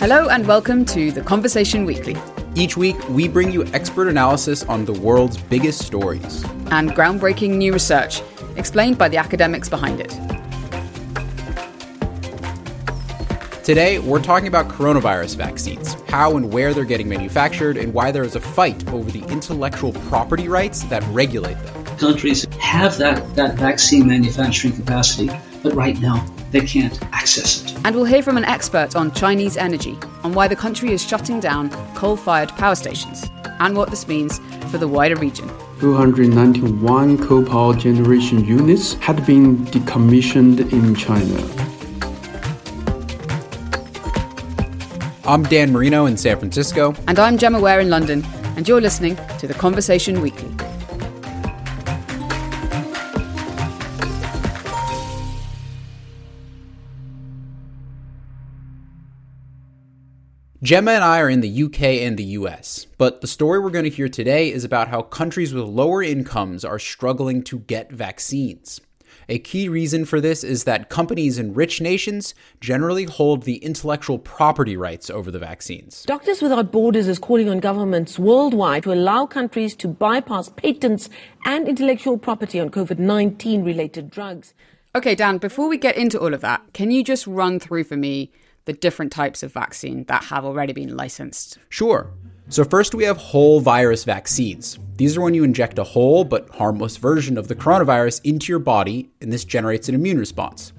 Hello and welcome to The Conversation Weekly. Each week, we bring you expert analysis on the world's biggest stories and groundbreaking new research explained by the academics behind it. Today, we're talking about coronavirus vaccines, how and where they're getting manufactured, and why there is a fight over the intellectual property rights that regulate them. Countries have that, that vaccine manufacturing capacity, but right now they can't access it. And we'll hear from an expert on Chinese energy, on why the country is shutting down coal fired power stations, and what this means for the wider region. 291 coal power generation units had been decommissioned in China. I'm Dan Merino in San Francisco. And I'm Gemma Ware in London, and you're listening to The Conversation Weekly. Gemma and I are in the UK and the US, but the story we're going to hear today is about how countries with lower incomes are struggling to get vaccines. A key reason for this is that companies in rich nations generally hold the intellectual property rights over the vaccines. Doctors Without Borders is calling on governments worldwide to allow countries to bypass patents and intellectual property on COVID 19 related drugs. Okay, Dan, before we get into all of that, can you just run through for me the different types of vaccine that have already been licensed? Sure. So, first we have whole virus vaccines. These are when you inject a whole but harmless version of the coronavirus into your body, and this generates an immune response.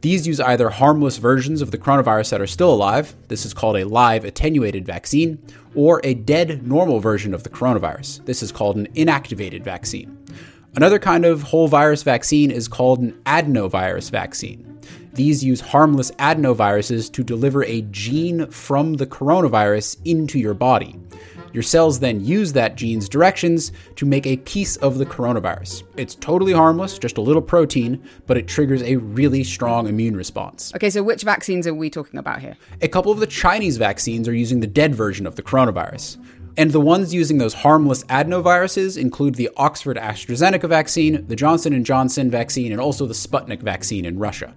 These use either harmless versions of the coronavirus that are still alive, this is called a live attenuated vaccine, or a dead normal version of the coronavirus, this is called an inactivated vaccine. Another kind of whole virus vaccine is called an adenovirus vaccine. These use harmless adenoviruses to deliver a gene from the coronavirus into your body. Your cells then use that gene's directions to make a piece of the coronavirus. It's totally harmless, just a little protein, but it triggers a really strong immune response. Okay, so which vaccines are we talking about here? A couple of the Chinese vaccines are using the dead version of the coronavirus. And the ones using those harmless adenoviruses include the Oxford AstraZeneca vaccine, the Johnson & Johnson vaccine, and also the Sputnik vaccine in Russia.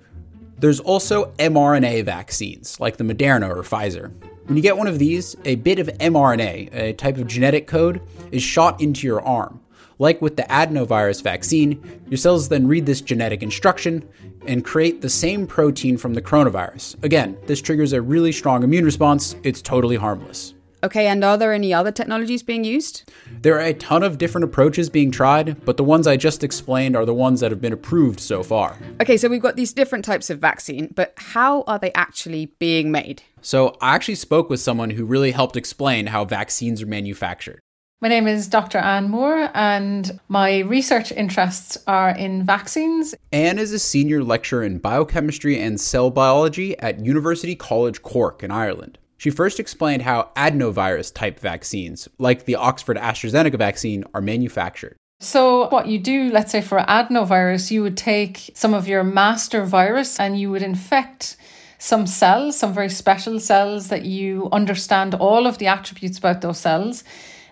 There's also mRNA vaccines, like the Moderna or Pfizer. When you get one of these, a bit of mRNA, a type of genetic code, is shot into your arm. Like with the adenovirus vaccine, your cells then read this genetic instruction and create the same protein from the coronavirus. Again, this triggers a really strong immune response. It's totally harmless. Okay, and are there any other technologies being used? There are a ton of different approaches being tried, but the ones I just explained are the ones that have been approved so far. Okay, so we've got these different types of vaccine, but how are they actually being made? So I actually spoke with someone who really helped explain how vaccines are manufactured. My name is Dr. Anne Moore, and my research interests are in vaccines. Anne is a senior lecturer in biochemistry and cell biology at University College Cork in Ireland. She first explained how adenovirus type vaccines, like the Oxford AstraZeneca vaccine, are manufactured. So, what you do, let's say for adenovirus, you would take some of your master virus and you would infect some cells, some very special cells that you understand all of the attributes about those cells,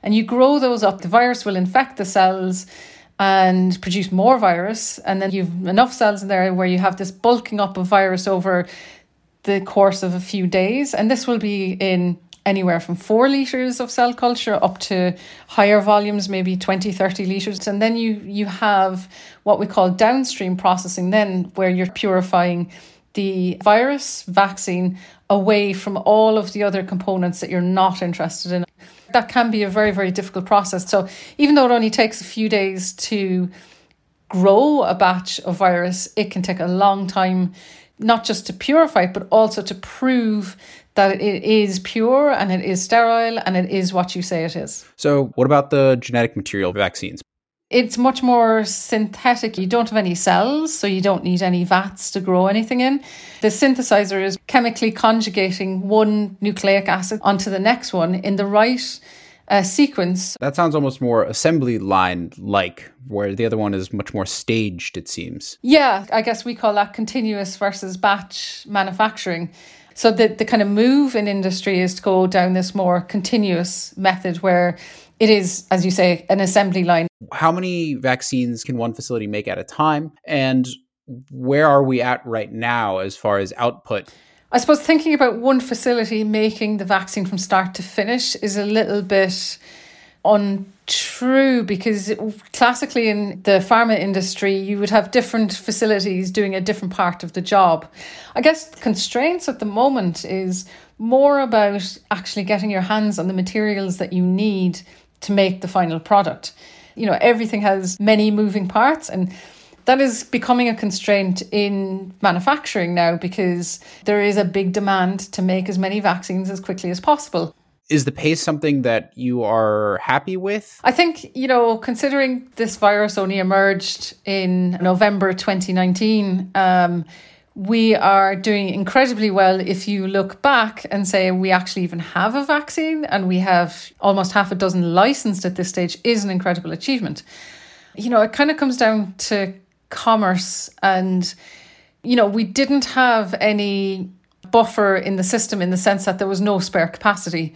and you grow those up. The virus will infect the cells and produce more virus, and then you've enough cells in there where you have this bulking up of virus over the course of a few days. And this will be in anywhere from four litres of cell culture up to higher volumes, maybe 20, 30 litres. And then you, you have what we call downstream processing, then where you're purifying the virus vaccine away from all of the other components that you're not interested in. That can be a very, very difficult process. So even though it only takes a few days to grow a batch of virus, it can take a long time not just to purify it, but also to prove that it is pure and it is sterile and it is what you say it is. So, what about the genetic material vaccines? It's much more synthetic. You don't have any cells, so you don't need any vats to grow anything in. The synthesizer is chemically conjugating one nucleic acid onto the next one in the right uh, sequence. That sounds almost more assembly line like, where the other one is much more staged, it seems. Yeah, I guess we call that continuous versus batch manufacturing. So the, the kind of move in industry is to go down this more continuous method where it is, as you say, an assembly line. How many vaccines can one facility make at a time? And where are we at right now as far as output? I suppose thinking about one facility making the vaccine from start to finish is a little bit untrue because classically in the pharma industry, you would have different facilities doing a different part of the job. I guess constraints at the moment is more about actually getting your hands on the materials that you need to make the final product. You know, everything has many moving parts and that is becoming a constraint in manufacturing now because there is a big demand to make as many vaccines as quickly as possible. Is the pace something that you are happy with? I think, you know, considering this virus only emerged in November 2019, um, we are doing incredibly well if you look back and say we actually even have a vaccine and we have almost half a dozen licensed at this stage is an incredible achievement. You know, it kind of comes down to commerce and you know, we didn't have any buffer in the system in the sense that there was no spare capacity.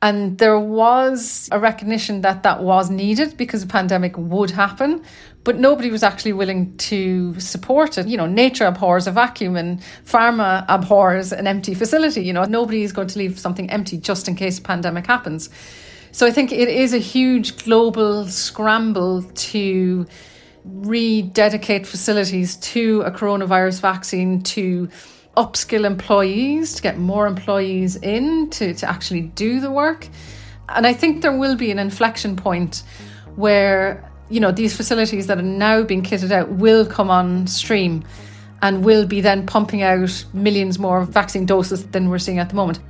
And there was a recognition that that was needed because a pandemic would happen, but nobody was actually willing to support it. You know, nature abhors a vacuum and pharma abhors an empty facility. You know, nobody is going to leave something empty just in case a pandemic happens. So I think it is a huge global scramble to rededicate facilities to a coronavirus vaccine to upskill employees, to get more employees in to, to actually do the work. And I think there will be an inflection point where, you know, these facilities that are now being kitted out will come on stream and will be then pumping out millions more vaccine doses than we're seeing at the moment.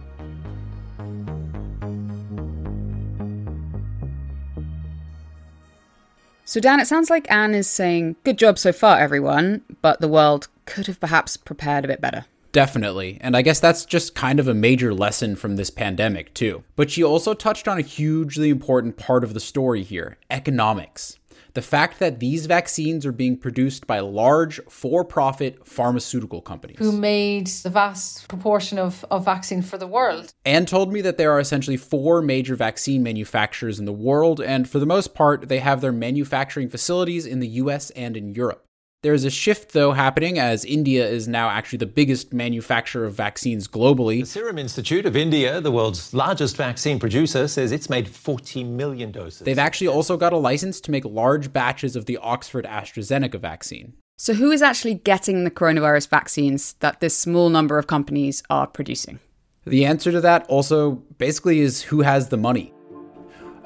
So, Dan, it sounds like Anne is saying, Good job so far, everyone, but the world could have perhaps prepared a bit better. Definitely. And I guess that's just kind of a major lesson from this pandemic, too. But she also touched on a hugely important part of the story here economics. The fact that these vaccines are being produced by large for profit pharmaceutical companies. Who made the vast proportion of, of vaccine for the world. And told me that there are essentially four major vaccine manufacturers in the world, and for the most part, they have their manufacturing facilities in the US and in Europe. There's a shift, though, happening as India is now actually the biggest manufacturer of vaccines globally. The Serum Institute of India, the world's largest vaccine producer, says it's made 40 million doses. They've actually also got a license to make large batches of the Oxford AstraZeneca vaccine. So, who is actually getting the coronavirus vaccines that this small number of companies are producing? The answer to that also basically is who has the money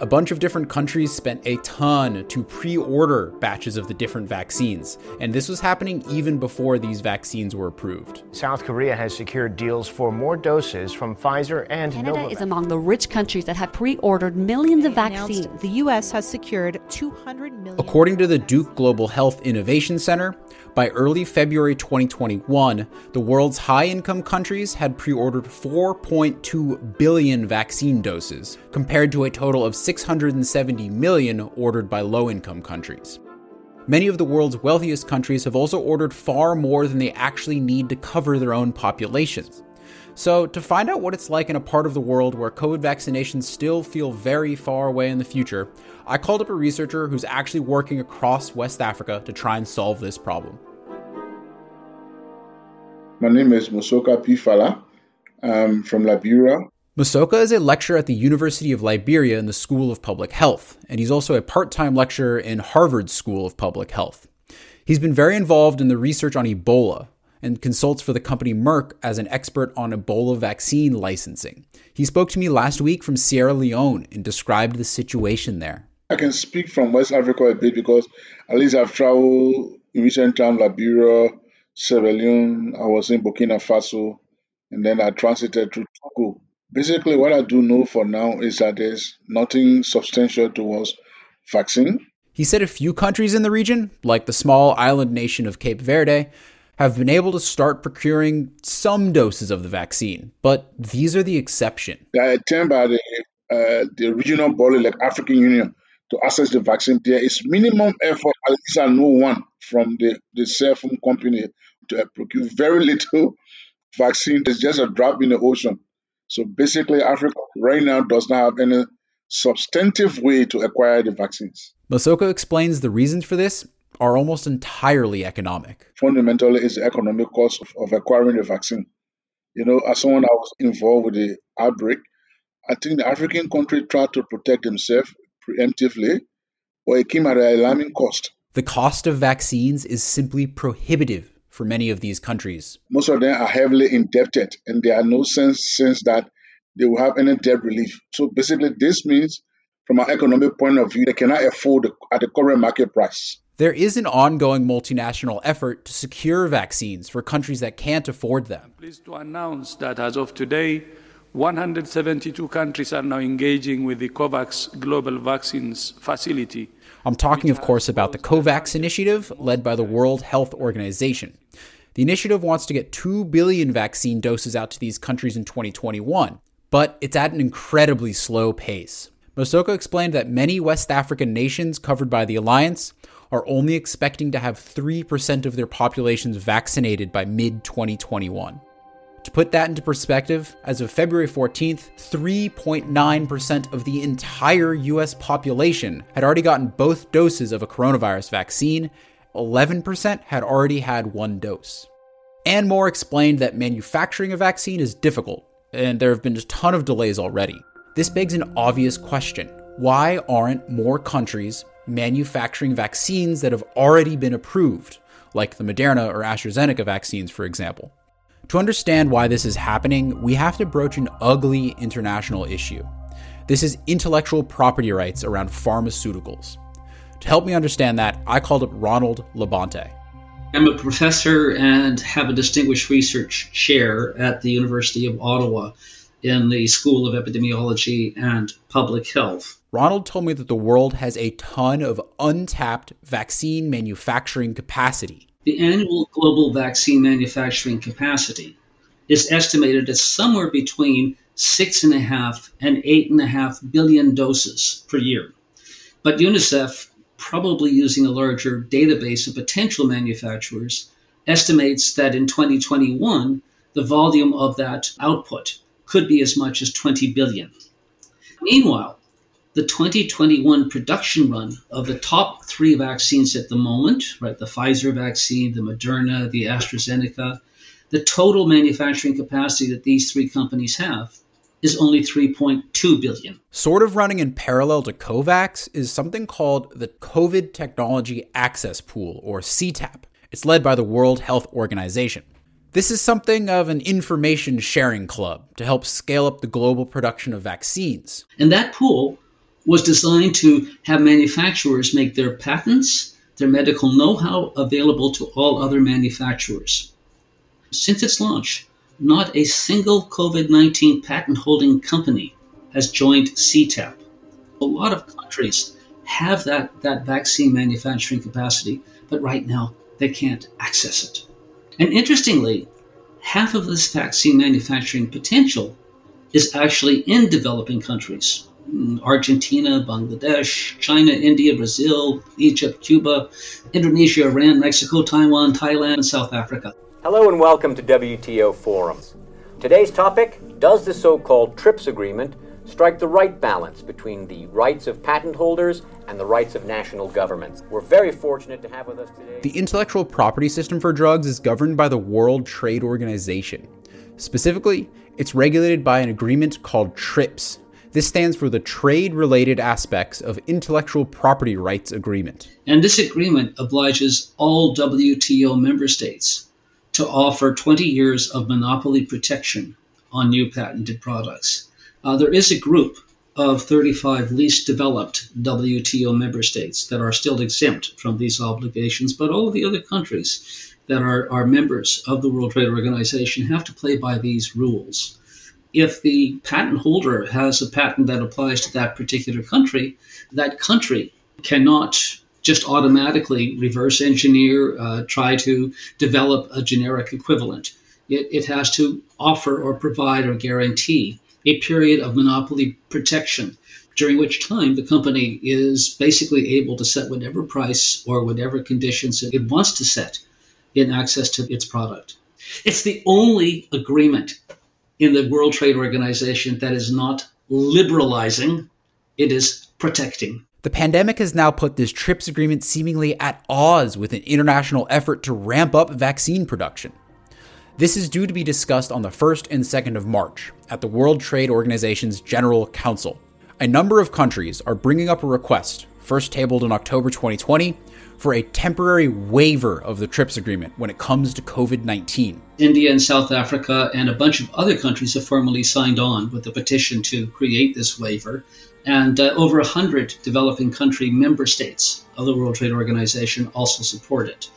a bunch of different countries spent a ton to pre order batches of the different vaccines, and this was happening even before these vaccines were approved. South Korea has secured deals for more doses from Pfizer and Canada Novavax. is among the rich countries that have pre ordered millions of vaccines. The U.S. has secured 200 million. According to the Duke Global Health Innovation Center, by early February 2021, the world's high income countries had pre ordered 4.2 billion vaccine doses, compared to a total of 670 million ordered by low income countries. Many of the world's wealthiest countries have also ordered far more than they actually need to cover their own populations. So, to find out what it's like in a part of the world where COVID vaccinations still feel very far away in the future, I called up a researcher who's actually working across West Africa to try and solve this problem. My name is Mosoka P. Fallah. I'm from Liberia. Mosoka is a lecturer at the University of Liberia in the School of Public Health, and he's also a part time lecturer in Harvard's School of Public Health. He's been very involved in the research on Ebola and consults for the company Merck as an expert on Ebola vaccine licensing. He spoke to me last week from Sierra Leone and described the situation there. I can speak from West Africa a bit because at least I've traveled in recent times, Liberia, Sierra Leone, I was in Burkina Faso, and then I transited through Togo. Basically, what I do know for now is that there's nothing substantial towards vaccine. He said a few countries in the region, like the small island nation of Cape Verde, have been able to start procuring some doses of the vaccine, but these are the exception. The attempt by the, uh, the regional body like African Union to access the vaccine, there is minimum effort, at least I know one from the, the cell phone company to procure very little vaccine. It's just a drop in the ocean. So basically, Africa right now does not have any substantive way to acquire the vaccines. Mosoka explains the reasons for this are almost entirely economic. Fundamentally, it's the economic cost of, of acquiring the vaccine. You know, as someone that was involved with the outbreak, I think the African country tried to protect themselves preemptively, or it came at an alarming cost. The cost of vaccines is simply prohibitive for many of these countries. Most of them are heavily indebted, and there are no sense sense that they will have any debt relief. So basically, this means, from an economic point of view, they cannot afford at the current market price. There is an ongoing multinational effort to secure vaccines for countries that can't afford them. Pleased to announce that as of today, 172 countries are now engaging with the COVAX Global Vaccines Facility. I'm talking, of course, about the COVAX initiative led by the World Health Organization. The initiative wants to get 2 billion vaccine doses out to these countries in 2021, but it's at an incredibly slow pace. Mosoka explained that many West African nations covered by the alliance are only expecting to have 3% of their populations vaccinated by mid 2021. To put that into perspective, as of February 14th, 3.9% of the entire US population had already gotten both doses of a coronavirus vaccine, 11% had already had one dose. Anne Moore explained that manufacturing a vaccine is difficult, and there have been a ton of delays already. This begs an obvious question why aren't more countries manufacturing vaccines that have already been approved, like the Moderna or AstraZeneca vaccines, for example? To understand why this is happening, we have to broach an ugly international issue. This is intellectual property rights around pharmaceuticals. To help me understand that, I called up Ronald Labonte. I'm a professor and have a distinguished research chair at the University of Ottawa in the School of Epidemiology and Public Health. Ronald told me that the world has a ton of untapped vaccine manufacturing capacity the annual global vaccine manufacturing capacity is estimated at somewhere between six and a half and eight and a half billion doses per year. But UNICEF, probably using a larger database of potential manufacturers, estimates that in 2021, the volume of that output could be as much as 20 billion. Meanwhile, the 2021 production run of the top three vaccines at the moment, right, the Pfizer vaccine, the Moderna, the AstraZeneca, the total manufacturing capacity that these three companies have is only 3.2 billion. Sort of running in parallel to COVAX is something called the COVID Technology Access Pool, or CTAP. It's led by the World Health Organization. This is something of an information sharing club to help scale up the global production of vaccines. And that pool was designed to have manufacturers make their patents, their medical know how available to all other manufacturers. Since its launch, not a single COVID 19 patent holding company has joined CTAP. A lot of countries have that, that vaccine manufacturing capacity, but right now they can't access it. And interestingly, half of this vaccine manufacturing potential is actually in developing countries. Mm, Argentina, Bangladesh, China, India, Brazil, Egypt, Cuba, Indonesia, Iran, Mexico, Taiwan, Thailand, and South Africa. Hello and welcome to WTO Forums. Today's topic Does the so called TRIPS agreement strike the right balance between the rights of patent holders and the rights of national governments? We're very fortunate to have with us today. The intellectual property system for drugs is governed by the World Trade Organization. Specifically, it's regulated by an agreement called TRIPS, this stands for the Trade Related Aspects of Intellectual Property Rights Agreement. And this agreement obliges all WTO member states to offer 20 years of monopoly protection on new patented products. Uh, there is a group of 35 least developed WTO member states that are still exempt from these obligations, but all of the other countries that are, are members of the World Trade Organization have to play by these rules if the patent holder has a patent that applies to that particular country, that country cannot just automatically reverse engineer, uh, try to develop a generic equivalent. It, it has to offer or provide or guarantee a period of monopoly protection during which time the company is basically able to set whatever price or whatever conditions it wants to set in access to its product. It's the only agreement in the World Trade Organization that is not liberalizing, it is protecting. The pandemic has now put this TRIPS agreement seemingly at odds with an international effort to ramp up vaccine production. This is due to be discussed on the 1st and 2nd of March at the World Trade Organization's General Council. A number of countries are bringing up a request, first tabled in October 2020, for a temporary waiver of the TRIPS agreement when it comes to COVID 19. India and South Africa and a bunch of other countries have formally signed on with the petition to create this waiver. And uh, over 100 developing country member states of the World Trade Organization also support it.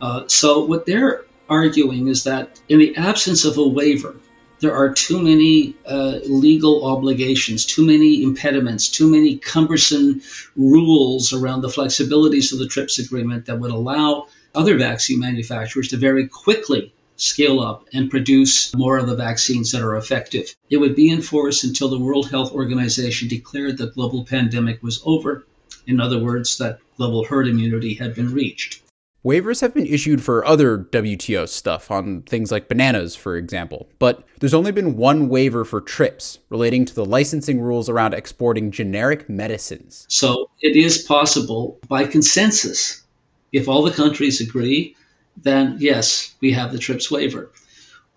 Uh, so, what they're arguing is that in the absence of a waiver, there are too many uh, legal obligations, too many impediments, too many cumbersome rules around the flexibilities of the TRIPS agreement that would allow other vaccine manufacturers to very quickly scale up and produce more of the vaccines that are effective. It would be in force until the World Health Organization declared the global pandemic was over. In other words, that global herd immunity had been reached. Waivers have been issued for other WTO stuff on things like bananas, for example, but there's only been one waiver for TRIPS relating to the licensing rules around exporting generic medicines. So it is possible by consensus, if all the countries agree, then yes, we have the TRIPS waiver.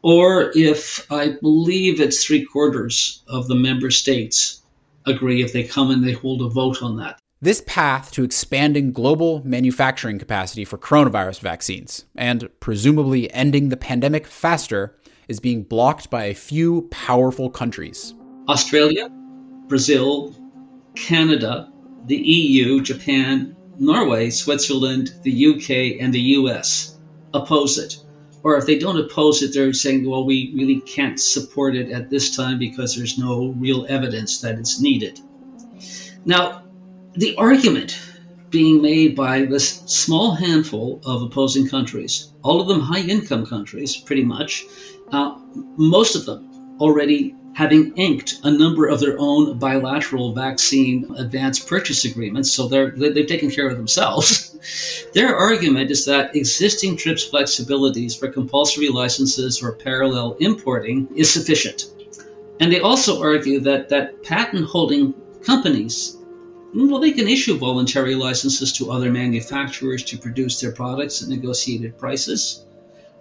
Or if I believe it's three quarters of the member states agree, if they come and they hold a vote on that. This path to expanding global manufacturing capacity for coronavirus vaccines and presumably ending the pandemic faster is being blocked by a few powerful countries Australia, Brazil, Canada, the EU, Japan, Norway, Switzerland, the UK, and the US oppose it. Or if they don't oppose it, they're saying, well, we really can't support it at this time because there's no real evidence that it's needed. Now, the argument being made by this small handful of opposing countries, all of them high income countries, pretty much, uh, most of them already having inked a number of their own bilateral vaccine advance purchase agreements, so they're, they've taken care of themselves. Their argument is that existing TRIPS flexibilities for compulsory licenses or parallel importing is sufficient. And they also argue that, that patent holding companies well, they can issue voluntary licenses to other manufacturers to produce their products at negotiated prices.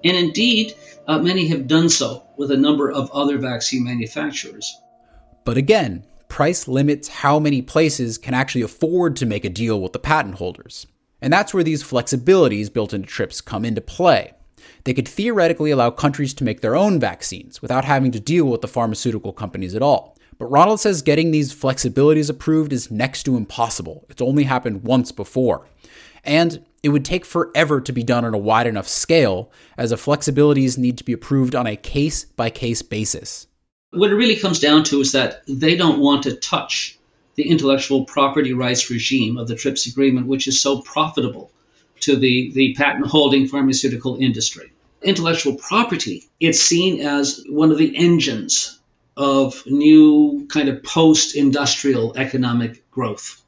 And indeed, uh, many have done so with a number of other vaccine manufacturers. But again, price limits how many places can actually afford to make a deal with the patent holders. And that's where these flexibilities built into TRIPS come into play. They could theoretically allow countries to make their own vaccines without having to deal with the pharmaceutical companies at all. But Ronald says getting these flexibilities approved is next to impossible. It's only happened once before. And it would take forever to be done on a wide enough scale, as the flexibilities need to be approved on a case by case basis. What it really comes down to is that they don't want to touch the intellectual property rights regime of the TRIPS agreement, which is so profitable to the, the patent holding pharmaceutical industry. Intellectual property, it's seen as one of the engines of new kind of post industrial economic growth.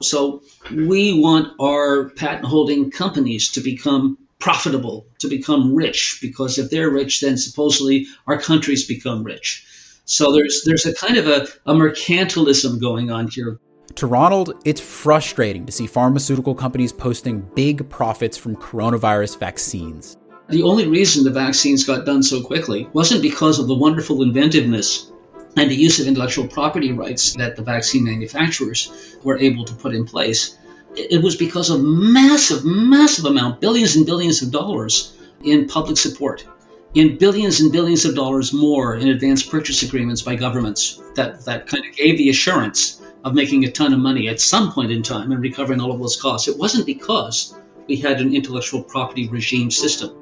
So we want our patent holding companies to become profitable, to become rich, because if they're rich, then supposedly our countries become rich. So there's there's a kind of a, a mercantilism going on here. To Ronald, it's frustrating to see pharmaceutical companies posting big profits from coronavirus vaccines. The only reason the vaccines got done so quickly wasn't because of the wonderful inventiveness and the use of intellectual property rights that the vaccine manufacturers were able to put in place. It was because of massive, massive amount, billions and billions of dollars in public support, in billions and billions of dollars more in advance purchase agreements by governments that, that kind of gave the assurance of making a ton of money at some point in time and recovering all of those costs. It wasn't because we had an intellectual property regime system.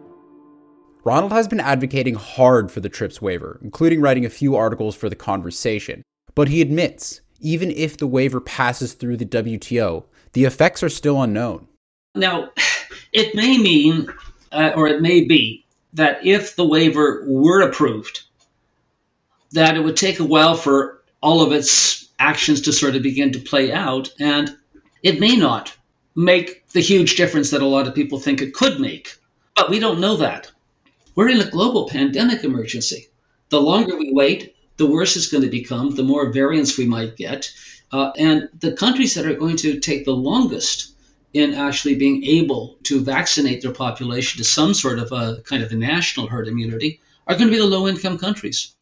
Ronald has been advocating hard for the TRIPS waiver, including writing a few articles for The Conversation. But he admits, even if the waiver passes through the WTO, the effects are still unknown. Now, it may mean, uh, or it may be, that if the waiver were approved, that it would take a while for all of its actions to sort of begin to play out, and it may not make the huge difference that a lot of people think it could make. But we don't know that. We're in a global pandemic emergency. The longer we wait, the worse it's going to become, the more variants we might get. Uh, and the countries that are going to take the longest in actually being able to vaccinate their population to some sort of a kind of a national herd immunity are going to be the low income countries.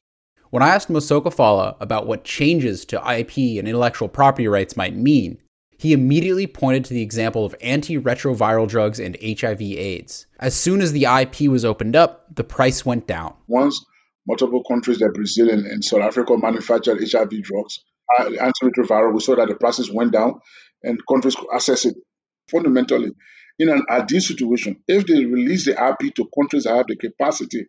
When I asked Mosoka Fallah about what changes to IP and intellectual property rights might mean, he immediately pointed to the example of antiretroviral drugs and HIV/AIDS. As soon as the IP was opened up, the price went down. Once multiple countries like Brazil and, and South Africa manufactured HIV drugs, uh, antiretroviral, we saw that the prices went down and countries could access it. Fundamentally, in an ideal situation, if they release the IP to countries that have the capacity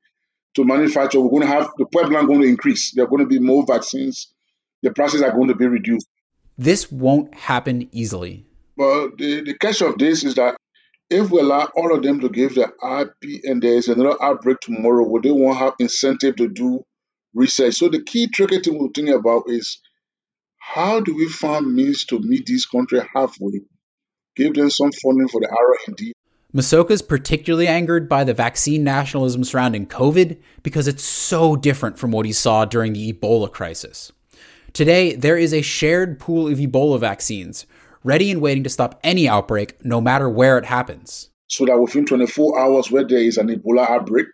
to manufacture, we're going to have the pipeline going to increase. There are going to be more vaccines. The prices are going to be reduced. This won't happen easily. But the, the catch of this is that if we allow all of them to give their IP and there is another outbreak tomorrow, would they won't have incentive to do research? So the key tricky thing we're thinking about is how do we find means to meet these countries halfway? Give them some funding for the R&D. Mosoka is particularly angered by the vaccine nationalism surrounding COVID because it's so different from what he saw during the Ebola crisis. Today, there is a shared pool of Ebola vaccines, ready and waiting to stop any outbreak, no matter where it happens. So that within 24 hours, where there is an Ebola outbreak,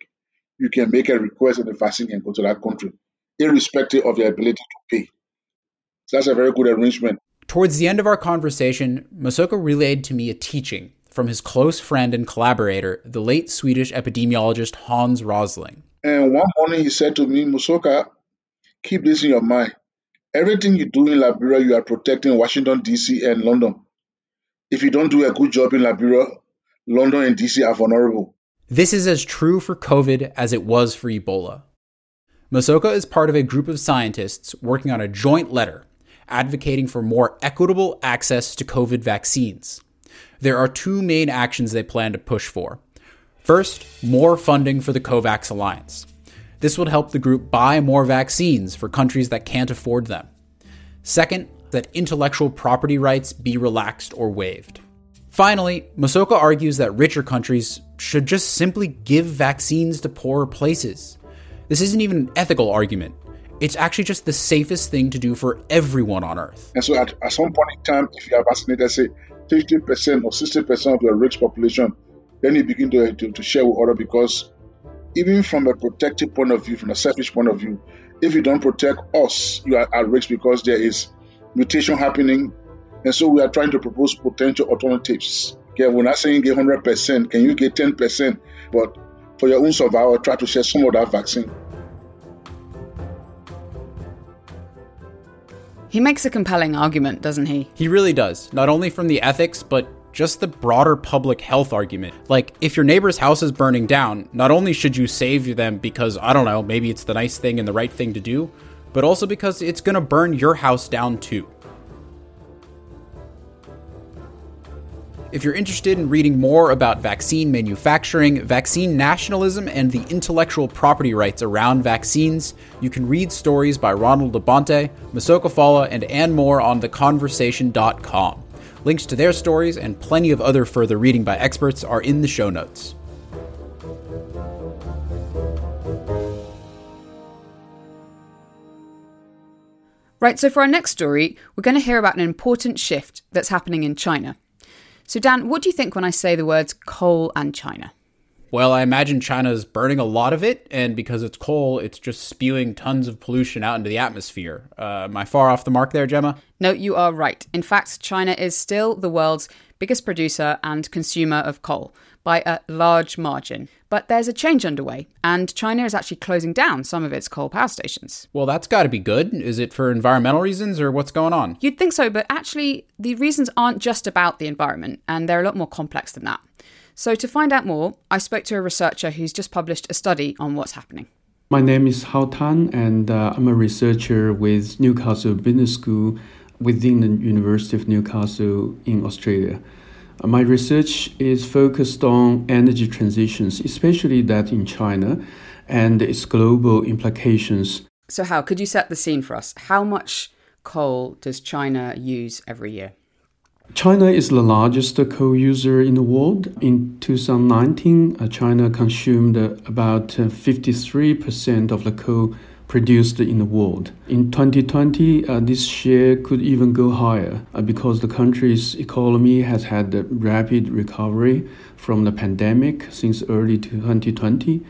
you can make a request and the vaccine can go to that country, irrespective of your ability to pay. So that's a very good arrangement. Towards the end of our conversation, Mosoka relayed to me a teaching from his close friend and collaborator, the late Swedish epidemiologist Hans Rosling. And one morning he said to me, Mosoka, keep this in your mind. Everything you do in Liberia, you are protecting Washington, D.C. and London. If you don't do a good job in Liberia, London and D.C. are vulnerable. This is as true for COVID as it was for Ebola. Mosoka is part of a group of scientists working on a joint letter advocating for more equitable access to COVID vaccines. There are two main actions they plan to push for. First, more funding for the COVAX Alliance. This would help the group buy more vaccines for countries that can't afford them. Second, that intellectual property rights be relaxed or waived. Finally, Mosoka argues that richer countries should just simply give vaccines to poorer places. This isn't even an ethical argument. It's actually just the safest thing to do for everyone on Earth. And so, at, at some point in time, if you are vaccinated, say 50% or 60% of your rich population, then you begin to, to, to share with others because even from a protective point of view, from a selfish point of view, if you don't protect us, you are at risk because there is mutation happening. And so we are trying to propose potential alternatives. Okay, we're not saying get 100%, can you get 10%? But for your own survival, try to share some of that vaccine. He makes a compelling argument, doesn't he? He really does, not only from the ethics, but just the broader public health argument. Like, if your neighbor's house is burning down, not only should you save them because, I don't know, maybe it's the nice thing and the right thing to do, but also because it's gonna burn your house down too. If you're interested in reading more about vaccine manufacturing, vaccine nationalism, and the intellectual property rights around vaccines, you can read stories by Ronald Labonte, Mosoka Fallah, and Anne Moore on theconversation.com. Links to their stories and plenty of other further reading by experts are in the show notes. Right, so for our next story, we're going to hear about an important shift that's happening in China. So, Dan, what do you think when I say the words coal and China? Well, I imagine China's burning a lot of it, and because it's coal, it's just spewing tons of pollution out into the atmosphere. Uh, am I far off the mark there, Gemma? No, you are right. In fact, China is still the world's biggest producer and consumer of coal by a large margin. But there's a change underway, and China is actually closing down some of its coal power stations. Well, that's got to be good. Is it for environmental reasons or what's going on? You'd think so, but actually, the reasons aren't just about the environment, and they're a lot more complex than that. So, to find out more, I spoke to a researcher who's just published a study on what's happening. My name is Hao Tan, and uh, I'm a researcher with Newcastle Business School within the University of Newcastle in Australia. Uh, my research is focused on energy transitions, especially that in China and its global implications. So, how could you set the scene for us? How much coal does China use every year? China is the largest coal user in the world. In 2019, uh, China consumed about 53% uh, of the coal produced in the world. In 2020, uh, this share could even go higher uh, because the country's economy has had a rapid recovery from the pandemic since early 2020.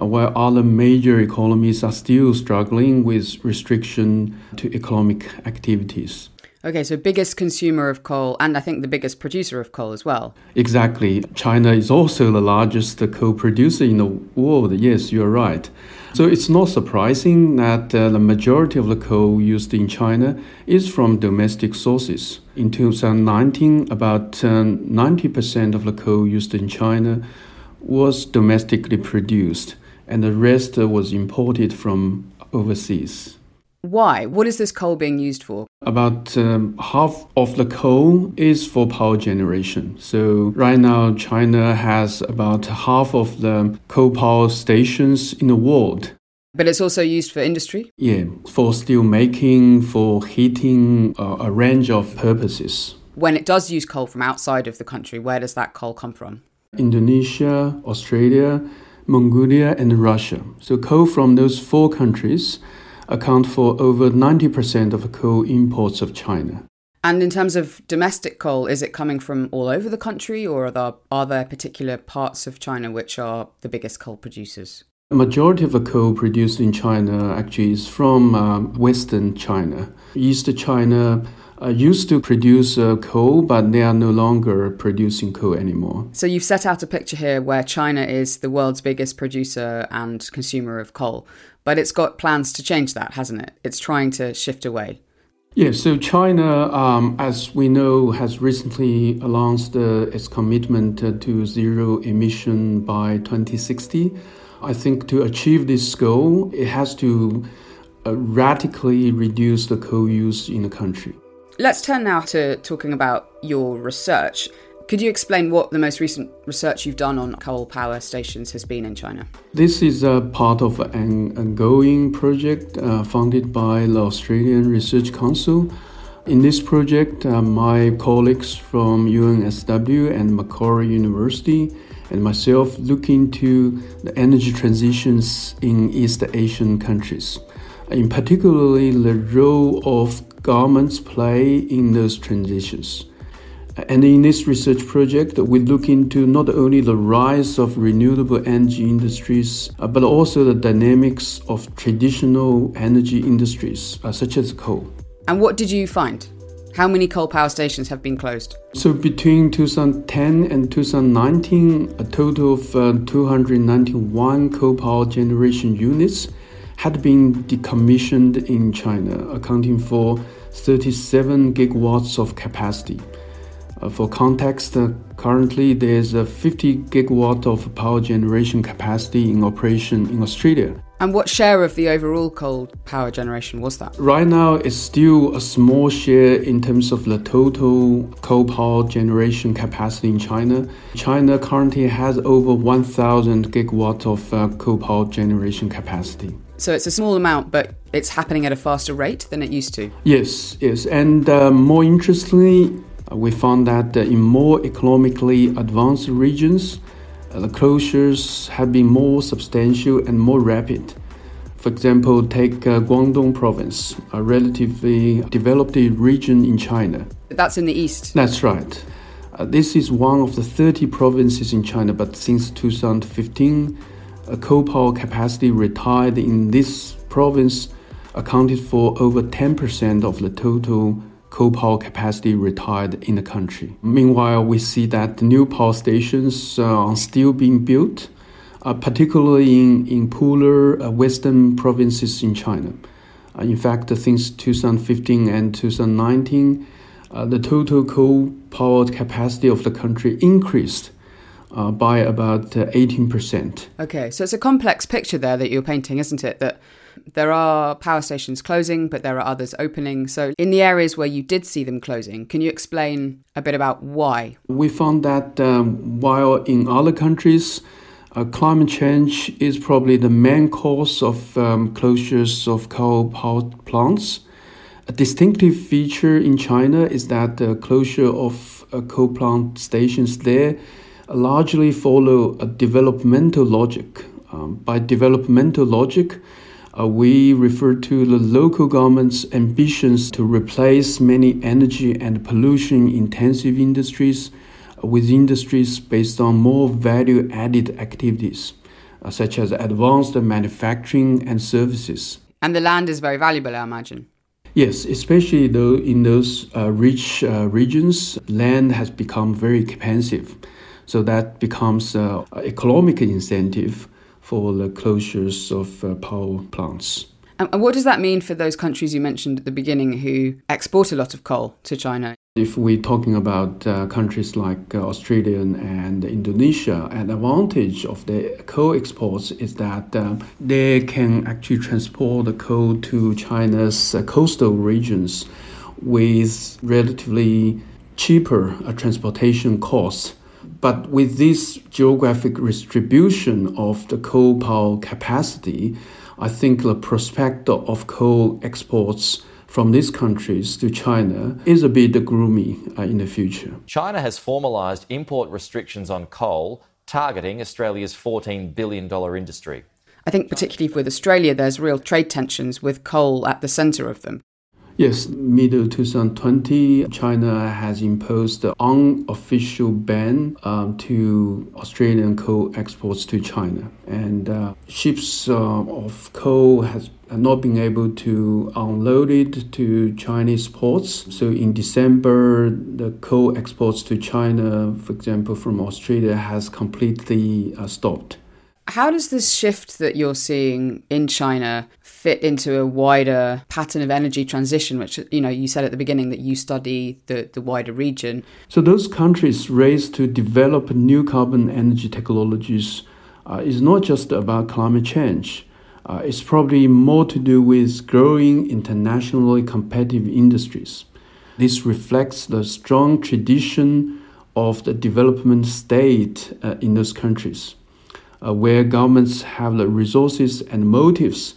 Uh, while other major economies are still struggling with restriction to economic activities. Okay, so biggest consumer of coal and I think the biggest producer of coal as well. Exactly. China is also the largest coal producer in the world. Yes, you're right. So it's not surprising that uh, the majority of the coal used in China is from domestic sources. In 2019, about uh, 90% of the coal used in China was domestically produced, and the rest uh, was imported from overseas. Why? What is this coal being used for? About um, half of the coal is for power generation. So, right now, China has about half of the coal power stations in the world. But it's also used for industry? Yeah, for steel making, for heating, uh, a range of purposes. When it does use coal from outside of the country, where does that coal come from? Indonesia, Australia, Mongolia, and Russia. So, coal from those four countries account for over 90% of the coal imports of China. And in terms of domestic coal, is it coming from all over the country, or are there, are there particular parts of China which are the biggest coal producers? The majority of the coal produced in China actually is from uh, Western China. East China uh, used to produce uh, coal, but they are no longer producing coal anymore. So you've set out a picture here where China is the world's biggest producer and consumer of coal, but it's got plans to change that, hasn't it? It's trying to shift away. Yeah, so China, um, as we know, has recently announced uh, its commitment uh, to zero emission by 2060. I think to achieve this goal, it has to uh, radically reduce the coal use in the country. Let's turn now to talking about your research. Could you explain what the most recent research you've done on coal power stations has been in China? This is a part of an ongoing project uh, funded by the Australian Research Council. In this project, uh, my colleagues from UNSW and Macquarie University and myself look into the energy transitions in East Asian countries, in particularly the role of governments play in those transitions. And in this research project, we look into not only the rise of renewable energy industries, uh, but also the dynamics of traditional energy industries, uh, such as coal. And what did you find? How many coal power stations have been closed? So between 2010 and 2019, a total of uh, 291 coal power generation units had been decommissioned in China, accounting for 37 gigawatts of capacity. Uh, for context, uh, currently there's a 50 gigawatt of power generation capacity in operation in Australia. And what share of the overall coal power generation was that? Right now, it's still a small share in terms of the total coal power generation capacity in China. China currently has over 1,000 gigawatts of uh, coal power generation capacity. So it's a small amount, but it's happening at a faster rate than it used to. Yes, yes. And uh, more interestingly, uh, we found that uh, in more economically advanced regions, uh, the closures have been more substantial and more rapid. For example, take uh, Guangdong province, a relatively developed region in China. That's in the east. That's right. Uh, this is one of the 30 provinces in China, but since 2015, a coal power capacity retired in this province accounted for over 10% of the total coal power capacity retired in the country. Meanwhile, we see that new power stations uh, are still being built, uh, particularly in, in poorer uh, western provinces in China. Uh, in fact, since 2015 and 2019, uh, the total coal powered capacity of the country increased uh, by about 18%. Okay, so it's a complex picture there that you're painting, isn't it? That there are power stations closing, but there are others opening. So, in the areas where you did see them closing, can you explain a bit about why? We found that um, while in other countries, uh, climate change is probably the main cause of um, closures of coal power plants. A distinctive feature in China is that the closure of uh, coal plant stations there largely follow a developmental logic. Um, by developmental logic, Uh, we refer to the local government's ambitions to replace many energy and pollution intensive industries uh, with industries based on more value added activities, uh, such as advanced manufacturing and services. And the land is very valuable, I imagine. Yes, especially though in those uh, rich uh, regions, land has become very expensive. So that becomes an economic incentive for the closures of uh, power plants. And what does that mean for those countries you mentioned at the beginning who export a lot of coal to China? If we're talking about uh, countries like uh, Australia and Indonesia, an advantage of the coal exports is that uh, they can actually transport the coal to China's uh, coastal regions with relatively cheaper uh, transportation costs but with this geographic distribution of the coal power capacity, I think the prospect of coal exports from these countries to China is a bit gloomy uh, in the future. China has formalised import restrictions on coal, targeting Australia's $14 billion industry. I think, particularly with Australia, there's real trade tensions with coal at the centre of them. Yes, middle 2020, China has imposed an unofficial ban um, to Australian coal exports to China, and uh, ships uh, of coal has not been able to unload it to Chinese ports. So in December, the coal exports to China, for example, from Australia, has completely uh, stopped. How does this shift that you're seeing in China fit into a wider pattern of energy transition, which you know you said at the beginning that you study the, the wider region? So those countries race to develop new carbon energy technologies uh, is not just about climate change. Uh, it's probably more to do with growing internationally competitive industries. This reflects the strong tradition of the development state uh, in those countries uh, where governments have the resources and motives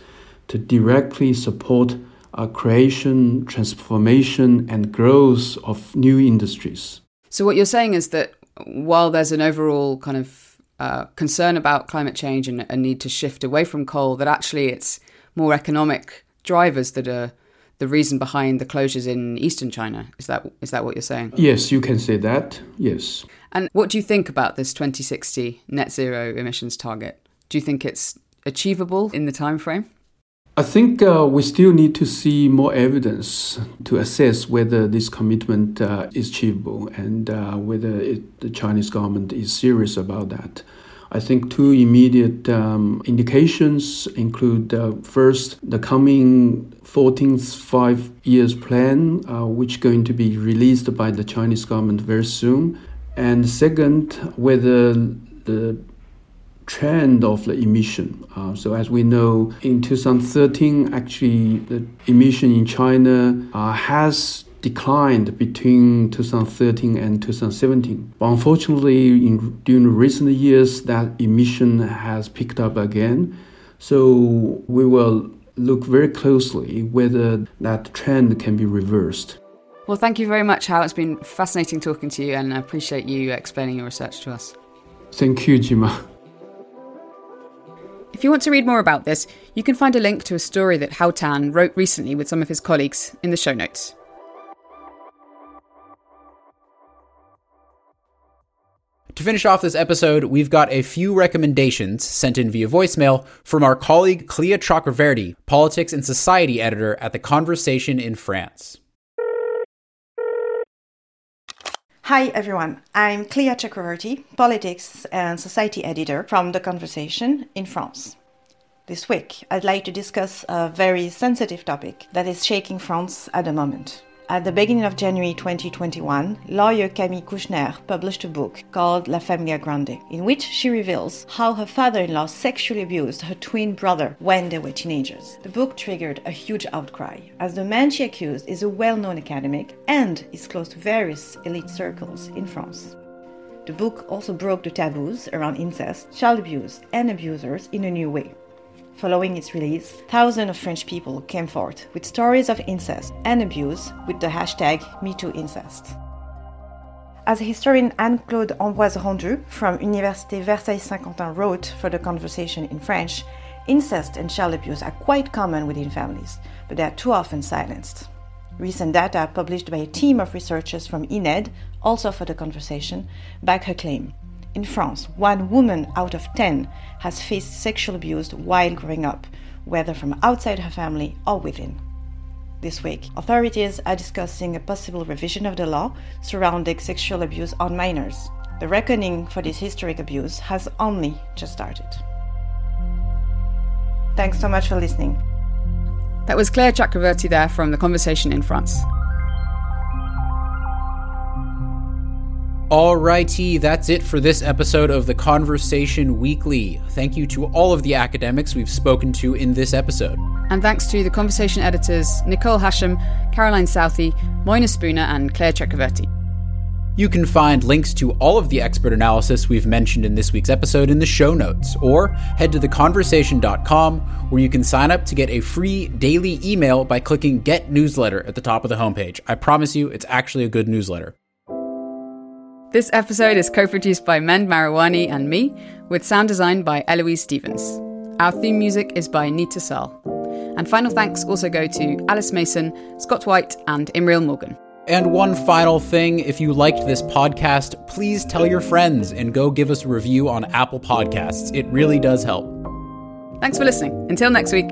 to directly support uh, creation, transformation, and growth of new industries. So, what you're saying is that while there's an overall kind of uh, concern about climate change and a need to shift away from coal, that actually it's more economic drivers that are the reason behind the closures in eastern China. Is that is that what you're saying? Yes, you can say that. Yes. And what do you think about this 2060 net zero emissions target? Do you think it's achievable in the time frame? I think uh, we still need to see more evidence to assess whether this commitment uh, is achievable and uh, whether it, the Chinese government is serious about that. I think two immediate um, indications include uh, first the coming 14th five years plan, uh, which is going to be released by the Chinese government very soon, and second whether the trend of the emission. Uh, so as we know, in 2013, actually the emission in China uh, has declined between 2013 and 2017. But unfortunately, in, during recent years, that emission has picked up again. So we will look very closely whether that trend can be reversed. Well, thank you very much, Hao. It's been fascinating talking to you, and I appreciate you explaining your research to us. Thank you, Gemma. If you want to read more about this, you can find a link to a story that Hao Tan wrote recently with some of his colleagues in the show notes. To finish off this episode, we've got a few recommendations sent in via voicemail from our colleague Clea Chakraverty, politics and society editor at The Conversation in France. Hi everyone, I'm Clea Chakraverty, politics and society editor from The Conversation in France. This week, I'd like to discuss a very sensitive topic that is shaking France at the moment. At the beginning of January 2021, lawyer Camille Kouchner published a book called La Familia Grande, in which she reveals how her father in law sexually abused her twin brother when they were teenagers. The book triggered a huge outcry, as the man she accused is a well known academic and is close to various elite circles in France. The book also broke the taboos around incest, child abuse, and abusers in a new way. Following its release, thousands of French people came forth with stories of incest and abuse with the hashtag MeTooIncest. As historian Anne-Claude Ambroise Rendu from Université Versailles Saint-Quentin wrote for the conversation in French, Incest and child abuse are quite common within families, but they are too often silenced. Recent data published by a team of researchers from INED, also for the conversation, back her claim. In France, one woman out of 10 has faced sexual abuse while growing up, whether from outside her family or within. This week, authorities are discussing a possible revision of the law surrounding sexual abuse on minors. The reckoning for this historic abuse has only just started. Thanks so much for listening. That was Clea Chakraverty there from The Conversation in France. Alrighty, that's it for this episode of The Conversation Weekly. Thank you to all of the academics we've spoken to in this episode. And thanks to the Conversation editors Nicole Hashem, Caroline Southey, Moina Spooner, and Clea Chakraverty. You can find links to all of the expert analysis we've mentioned in this week's episode in the show notes, or head to theconversation.com where you can sign up to get a free daily email by clicking Get Newsletter at the top of the homepage. I promise you, it's actually a good newsletter. This episode is co produced by Mend Mariwany and me, with sound design by Eloise Stevens. Our theme music is by Neeta Sarl. And final thanks also go to Alice Mason, Scott White, and Imriel Morgan. And one final thing if you liked this podcast, please tell your friends and go give us a review on Apple Podcasts. It really does help. Thanks for listening. Until next week.